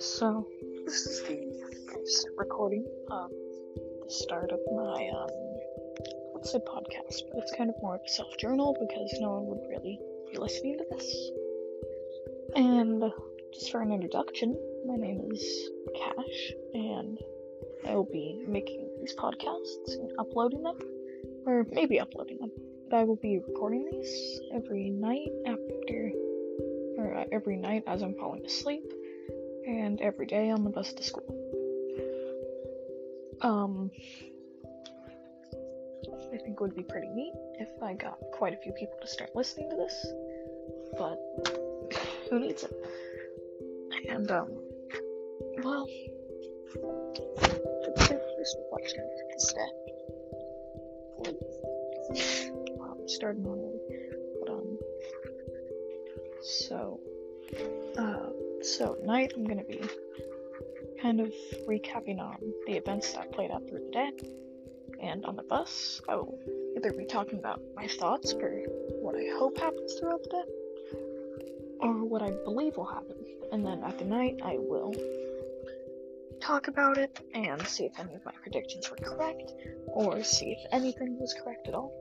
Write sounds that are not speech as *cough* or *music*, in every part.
So, this is the first recording of the start of my, um, let's say podcast, but it's kind of more of a self journal because no one would really be listening to this. And just for an introduction, my name is Cash, and I will be making these podcasts and uploading them, or maybe uploading them. I will be recording these every night after, or uh, every night as I'm falling asleep and every day on the bus to school. Um, I think it would be pretty neat if I got quite a few people to start listening to this, but who needs it? And, um, well, just watching this day. Um, starting on it, but, um, so, uh, so tonight I'm gonna be kind of recapping on the events that played out through the day. And on the bus, I will either be talking about my thoughts for what I hope happens throughout the day, or what I believe will happen. And then at the night, I will talk about it and see if any of my predictions were correct, or see if anything was correct at all.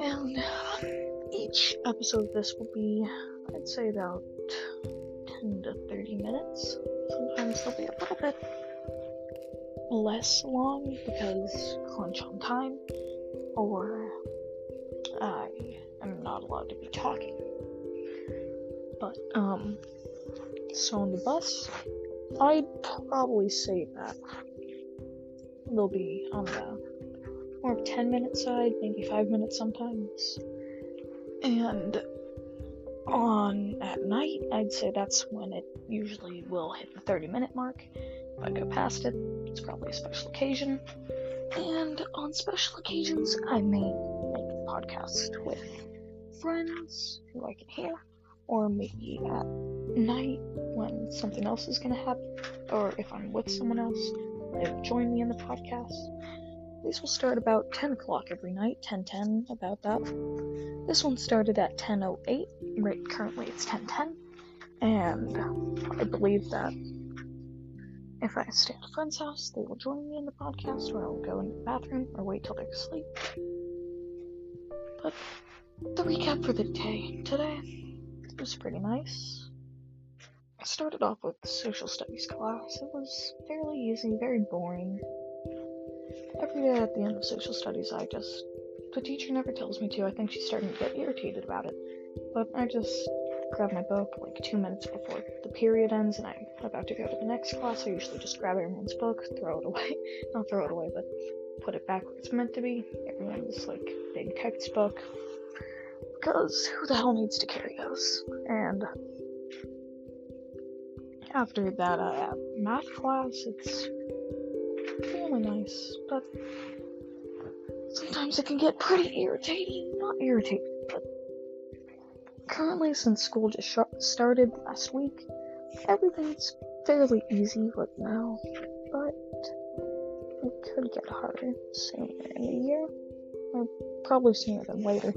And each episode of this will be, I'd say, about 10 to 30 minutes. Sometimes they'll be a little bit less long because crunch on time, or I am not allowed to be talking. But, um, so on the bus, I'd probably say that they'll be on the more of 10 minute side, maybe 5 minutes sometimes. And on at night, I'd say that's when it usually will hit the 30 minute mark. If I go past it, it's probably a special occasion. And on special occasions, I may make a podcast with friends who I can hear, or maybe at night when something else is going to happen, or if I'm with someone else, they will join me in the podcast. These will start about 10 o'clock every night, 10:10 about that. This one started at 10:08. Right currently it's 10:10, and I believe that if I stay at a friend's house, they will join me in the podcast, or I'll go into the bathroom or wait till they're asleep. But the recap for the day today was pretty nice. I started off with social studies class. It was fairly easy, very boring every day at the end of social studies, I just. The teacher never tells me to. I think she's starting to get irritated about it. But I just grab my book like two minutes before the period ends and I'm about to go to the next class. I usually just grab everyone's book, throw it away. *laughs* Not throw it away, but put it back where it's meant to be. Everyone's like big textbook. Because who the hell needs to carry those? And after that, math class. It's really nice, but sometimes it can get pretty irritating. Not irritating, but currently, since school just sh- started last week, everything's fairly easy right now, but it could get harder sooner in the year, or probably sooner than later.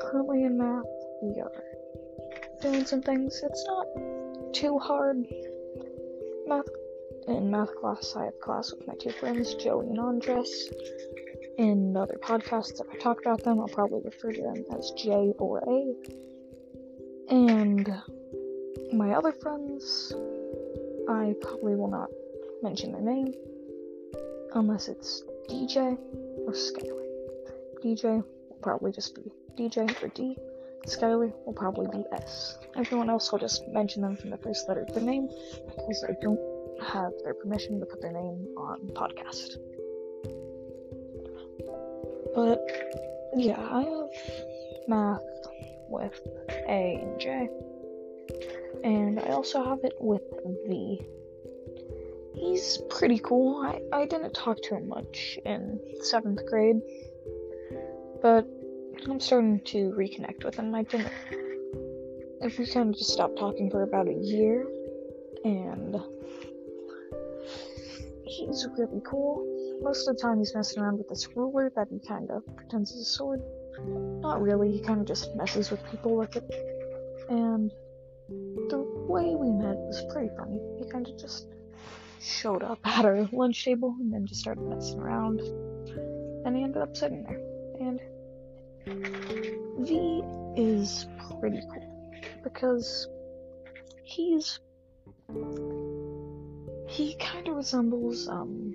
Currently in math, we are doing some things. It's not too hard. Math in math class, I have class with my two friends, Joey and Andres. In other podcasts, if I talk about them, I'll probably refer to them as J or A. And my other friends, I probably will not mention their name unless it's DJ or Skylar. DJ will probably just be DJ or D. Skylar will probably be S. Everyone else will just mention them from the first letter of their name because I don't have their permission to put their name on podcast. But yeah, I have math with A and J. And I also have it with V. He's pretty cool. I, I didn't talk to him much in seventh grade. But I'm starting to reconnect with him. I didn't if we kind of just stopped talking for about a year and he's really cool. Most of the time, he's messing around with this ruler that he kind of pretends is a sword. Not really, he kind of just messes with people with it. And the way we met was pretty funny. He kind of just showed up *laughs* at our lunch table and then just started messing around. And he ended up sitting there. And V is pretty cool because he's he kind of resembles um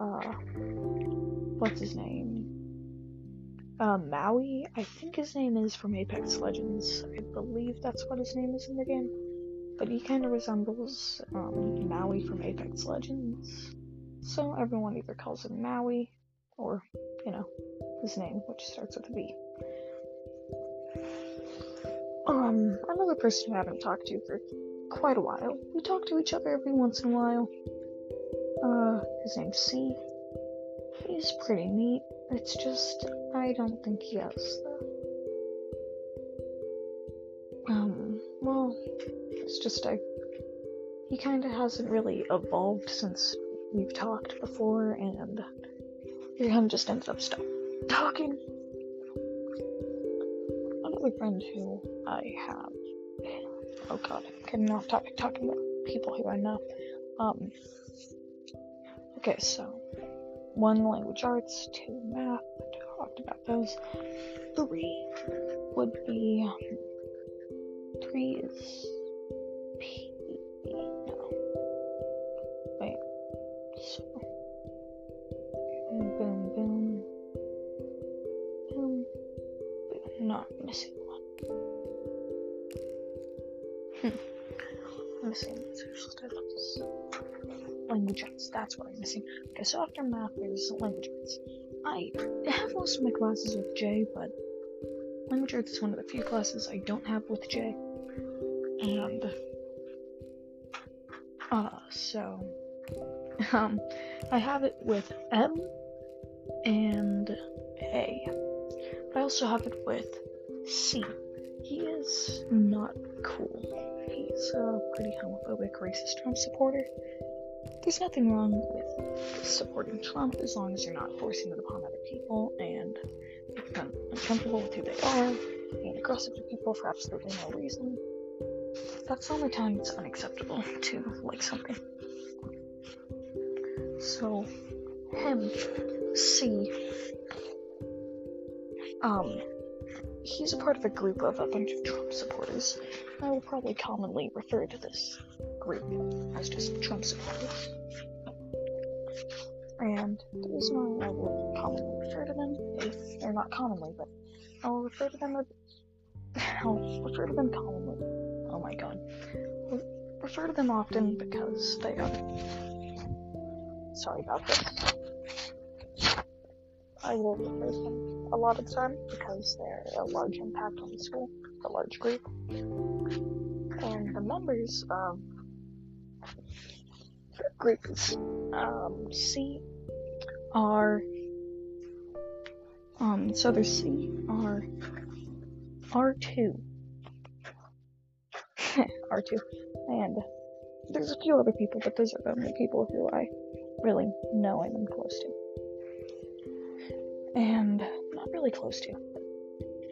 uh what's his name? Uh Maui I think his name is from Apex Legends. I believe that's what his name is in the game. But he kind of resembles um, Maui from Apex Legends. So everyone either calls him Maui or you know his name which starts with a V um another person I haven't talked to for quite a while. We talk to each other every once in a while. Uh, his name's C. He's pretty neat. It's just, I don't think he has the. Um, well, it's just I. He kinda hasn't really evolved since we've talked before, and he kinda just ends up stop talking. Another friend who I have oh god, getting off topic talking about people who I know. Um, okay, so one language arts, two math. I talked about those. Three would be three is P. that's what I'm missing. Okay, so after math, there's language arts. I have most of my classes with J, but language arts is one of the few classes I don't have with J. And, uh, so, *laughs* um, I have it with M and A. I also have it with C. He is not cool he's a pretty homophobic, racist Trump supporter. There's nothing wrong with supporting Trump as long as you're not forcing it upon other people and them uncomfortable with who they are, being aggressive to people for absolutely no reason. That's the only time it's unacceptable to like something. So, him, C, um, he's a part of a group of a bunch of Trump supporters. I will probably commonly refer to this group as just Trump supporters. And the reason why I will commonly refer to them, if they're not commonly, but I'll refer to them as, *laughs* I'll refer to them commonly. Oh my god. I'll refer to them often because they are. Sorry about this. I will to them a lot of the time because they're a large impact on the school, a large group. And the members of groups um, C are um so there's C R R two. *laughs* R two. And there's a few other people, but those are the only people who I really know and am close to and not really close to.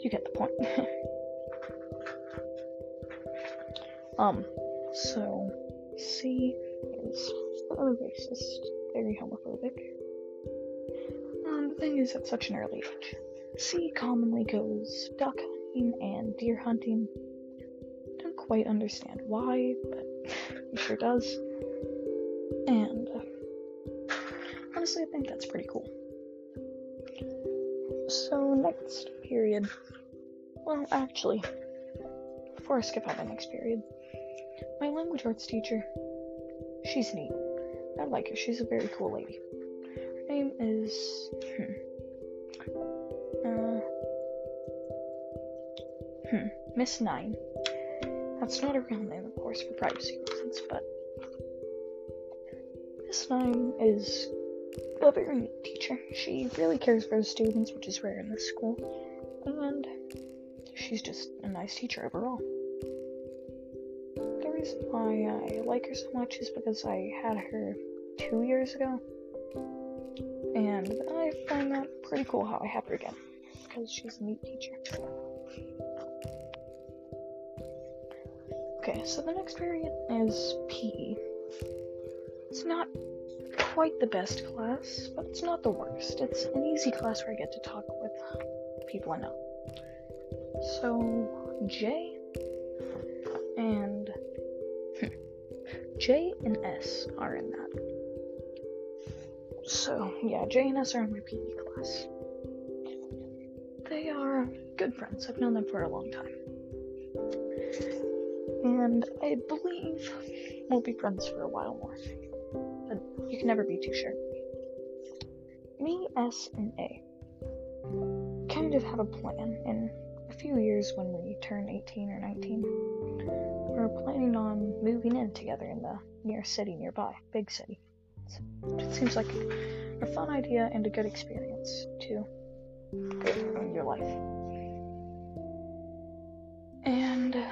You get the point. *laughs* um, so C is very racist, very homophobic. Um, the thing is, at such an early age, C commonly goes duck hunting and deer hunting. Don't quite understand why, but *laughs* he sure does. And honestly, I think that's pretty cool. Next period. Well, actually, before I skip on the next period, my language arts teacher, she's neat. I like her. She's a very cool lady. Her name is. Hmm. Uh, hmm. Miss Nine. That's not a real name, of course, for privacy reasons, but. Miss Nine is a very neat teacher. She really cares for the students, which is rare in this school. And she's just a nice teacher overall. The reason why I like her so much is because I had her two years ago. And I find that pretty cool how I have her again, because she's a neat teacher. Okay, so the next variant is PE. It's not quite the best class, but it's not the worst. It's an easy class where I get to talk with people I know. So, Jay and *laughs* J and S are in that. So, yeah, J and S are in my PE class. They are good friends. I've known them for a long time. And I believe we'll be friends for a while more. You can never be too sure. Me, S, and A kind of have a plan in a few years when we turn 18 or 19. We're planning on moving in together in the near city nearby, big city. It seems like a fun idea and a good experience to go through in your life. And the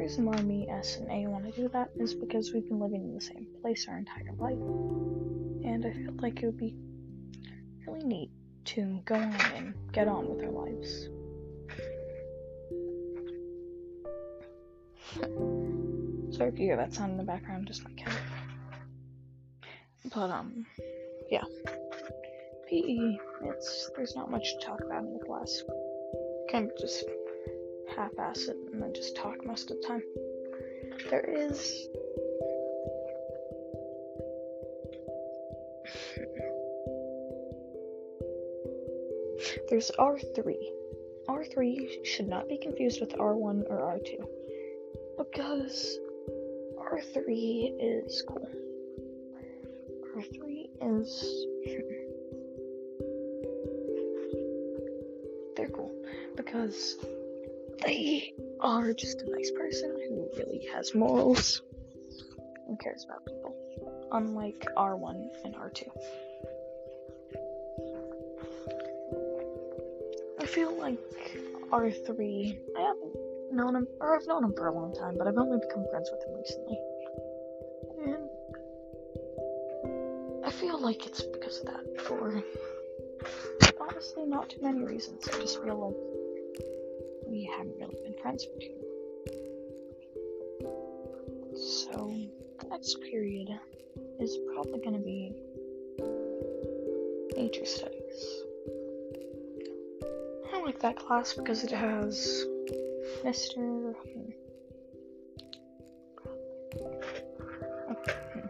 reason why me, S, and A want to do that is because we've been living in the same place our entire life. And I feel like it would be really neat to go on and get on with our lives. *laughs* Sorry if you hear that sound in the background, just my cat. But um, yeah. PE, it's there's not much to talk about in the class. Kind of just half-ass it and then just talk most of the time. There is There's R3. R3 should not be confused with R1 or R2 because R3 is cool. R3 is. Hmm, they're cool because they are just a nice person who really has morals and cares about people, unlike R1 and R2. I feel like R3, I haven't known him, or I've known him for a long time, but I've only become friends with him recently. And I feel like it's because of that, for honestly not too many reasons. I just feel like we haven't really been friends for too long. So, the next period is probably going to be nature studies. I like that class because it has Mr. Hmm. Hmm.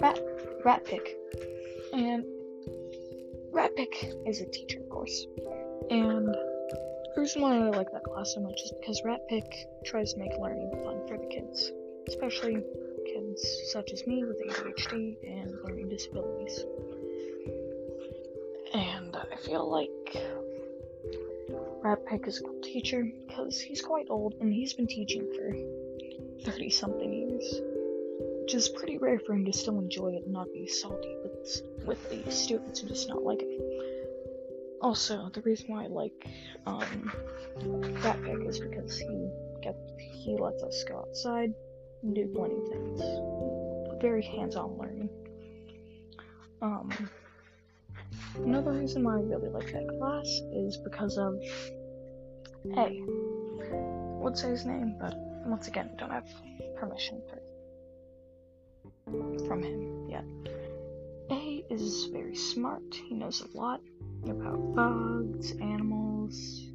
Rat, Rat Pick. Pick is a teacher, course. And the reason why I like that class so much is because Rat Pick tries to make learning fun for the kids, especially kids such as me with ADHD and learning disabilities. And I feel like Rat Pick is a cool teacher because he's quite old and he's been teaching for 30 something years, which is pretty rare for him to still enjoy it and not be salty with, with the students who just not like it. Also, the reason why I like um, Rat Pick is because he gets, he lets us go outside and do plenty things. Very hands-on learning. Um, Another reason why I really like that class is because of A. I would say his name, but once again, don't have permission for from him yet. A is very smart. He knows a lot about bugs, animals,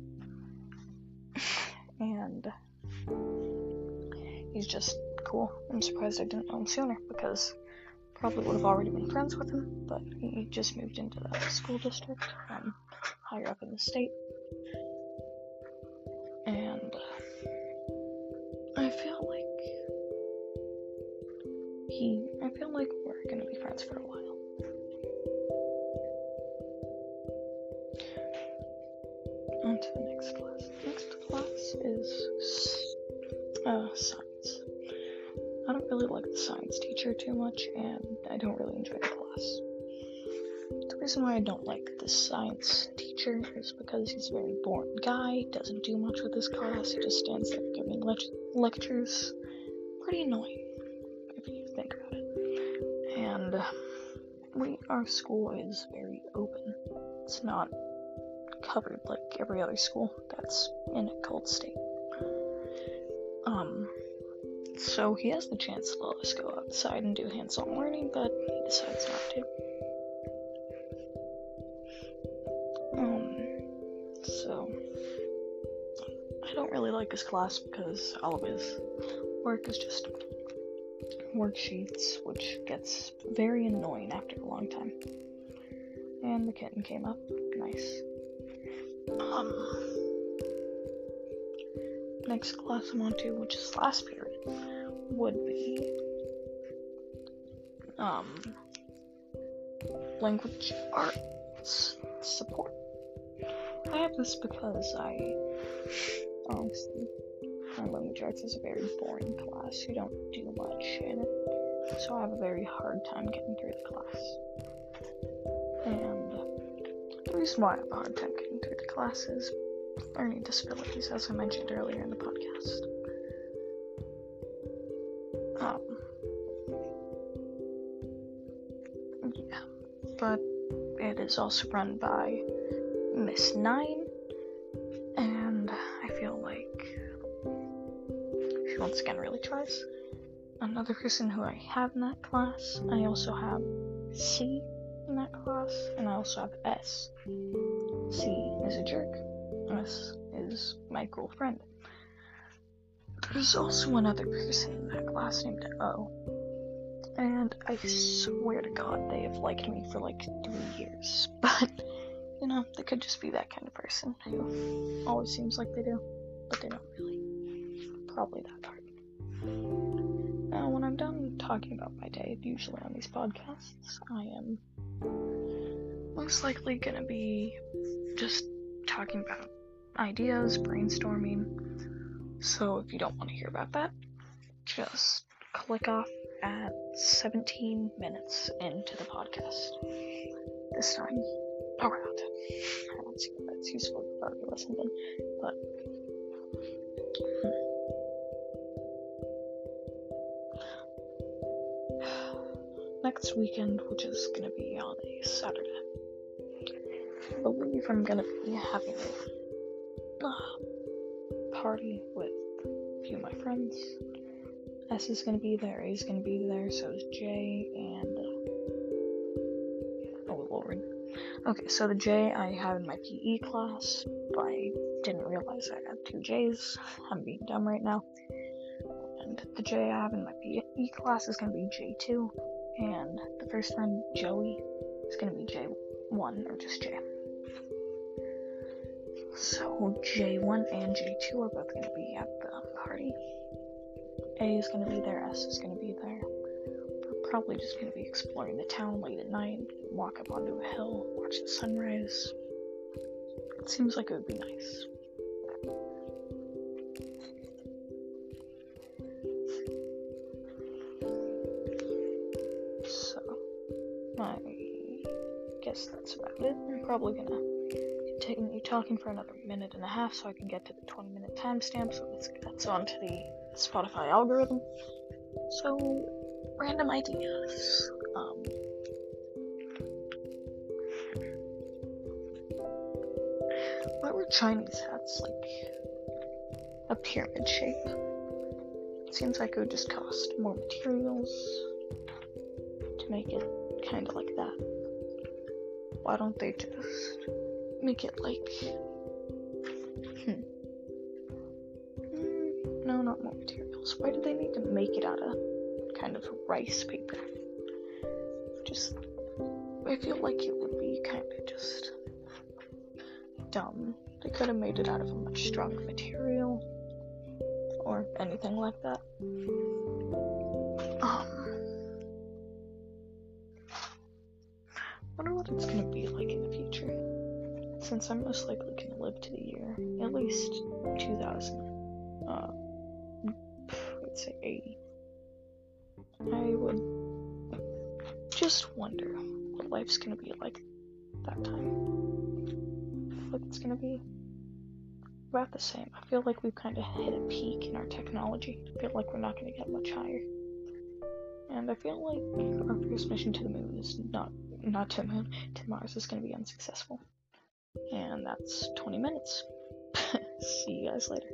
and he's just cool. I'm surprised I didn't know him sooner because probably would have already been friends with him, but he just moved into the school district um, higher up in the state. And I feel like he, I feel like we're gonna be friends for a while. On to the next class. Next class is uh, science. I don't really like the science teacher too much, and I don't really enjoy the class. The reason why I don't like the science teacher is because he's a very boring guy, doesn't do much with his class, he just stands there giving le- lectures. Pretty annoying, if you think about it. And we, our school is very open. It's not covered like every other school that's in a cold state. Um, so he has the chance to let us go outside and do hands-on learning, but he decides not to. Um, so I don't really like his class because all of his work is just worksheets, which gets very annoying after a long time. And the kitten came up. Nice. Um, next class I'm on to, which is last period, would be um, language arts support. I have this because I honestly my language arts is a very boring class. You don't do much in it, so I have a very hard time getting through the class. And reason why I time getting through the class is learning disabilities, as I mentioned earlier in the podcast. Um, yeah, but it is also run by Miss Nine, and I feel like she once again really tries. Another person who I have in that class, I also have C in that class, and I also have S. C is a jerk. S is my cool friend. There's also another person in that class named O. And I swear to God, they have liked me for like three years. *laughs* But, you know, they could just be that kind of person who always seems like they do, but they don't really. Probably that part. Now, when I'm done talking about my day, usually on these podcasts, I am most likely gonna be just talking about ideas, brainstorming. So if you don't want to hear about that, just click off at 17 minutes into the podcast. This time around. I don't see if that's useful you've already listened but. Next weekend, which is gonna be on a Saturday, I believe I'm gonna be having a uh, party with a few of my friends. S is gonna be there, A is gonna be there, so is J, and. Uh, oh lord. Okay, so the J I have in my PE class, but I didn't realize I had two J's. I'm being dumb right now. And the J I have in my PE class is gonna be J2, and the first friend, Joey, is gonna be J1 or just J. So J1 and J2 are both gonna be at the party. A is gonna be there, S is gonna be there. We're probably just gonna be exploring the town late at night, walk up onto a hill, watch the sunrise. It seems like it would be nice. Guess that's about it. I'm probably gonna continue talking for another minute and a half so I can get to the 20 minute timestamp so let's this gets onto the Spotify algorithm. So, random ideas. Um, why were Chinese hats like a pyramid shape? Seems like it would just cost more materials to make it kind of like that. Why don't they just make it like. Hmm. Mm, no, not more materials. Why do they need to make it out of kind of rice paper? Just. I feel like it would be kind of just. dumb. They could have made it out of a much stronger material. Or anything like that. Um. wonder what it's gonna since I'm most likely to live to the year at least 2000, uh, let's say 80, I would just wonder what life's going to be like that time. Like it's gonna be about the same. I feel like we've kind of hit a peak in our technology. I feel like we're not gonna get much higher. And I feel like our first mission to the moon is not not to moon, to Mars is gonna be unsuccessful. And that's 20 minutes. *laughs* See you guys later.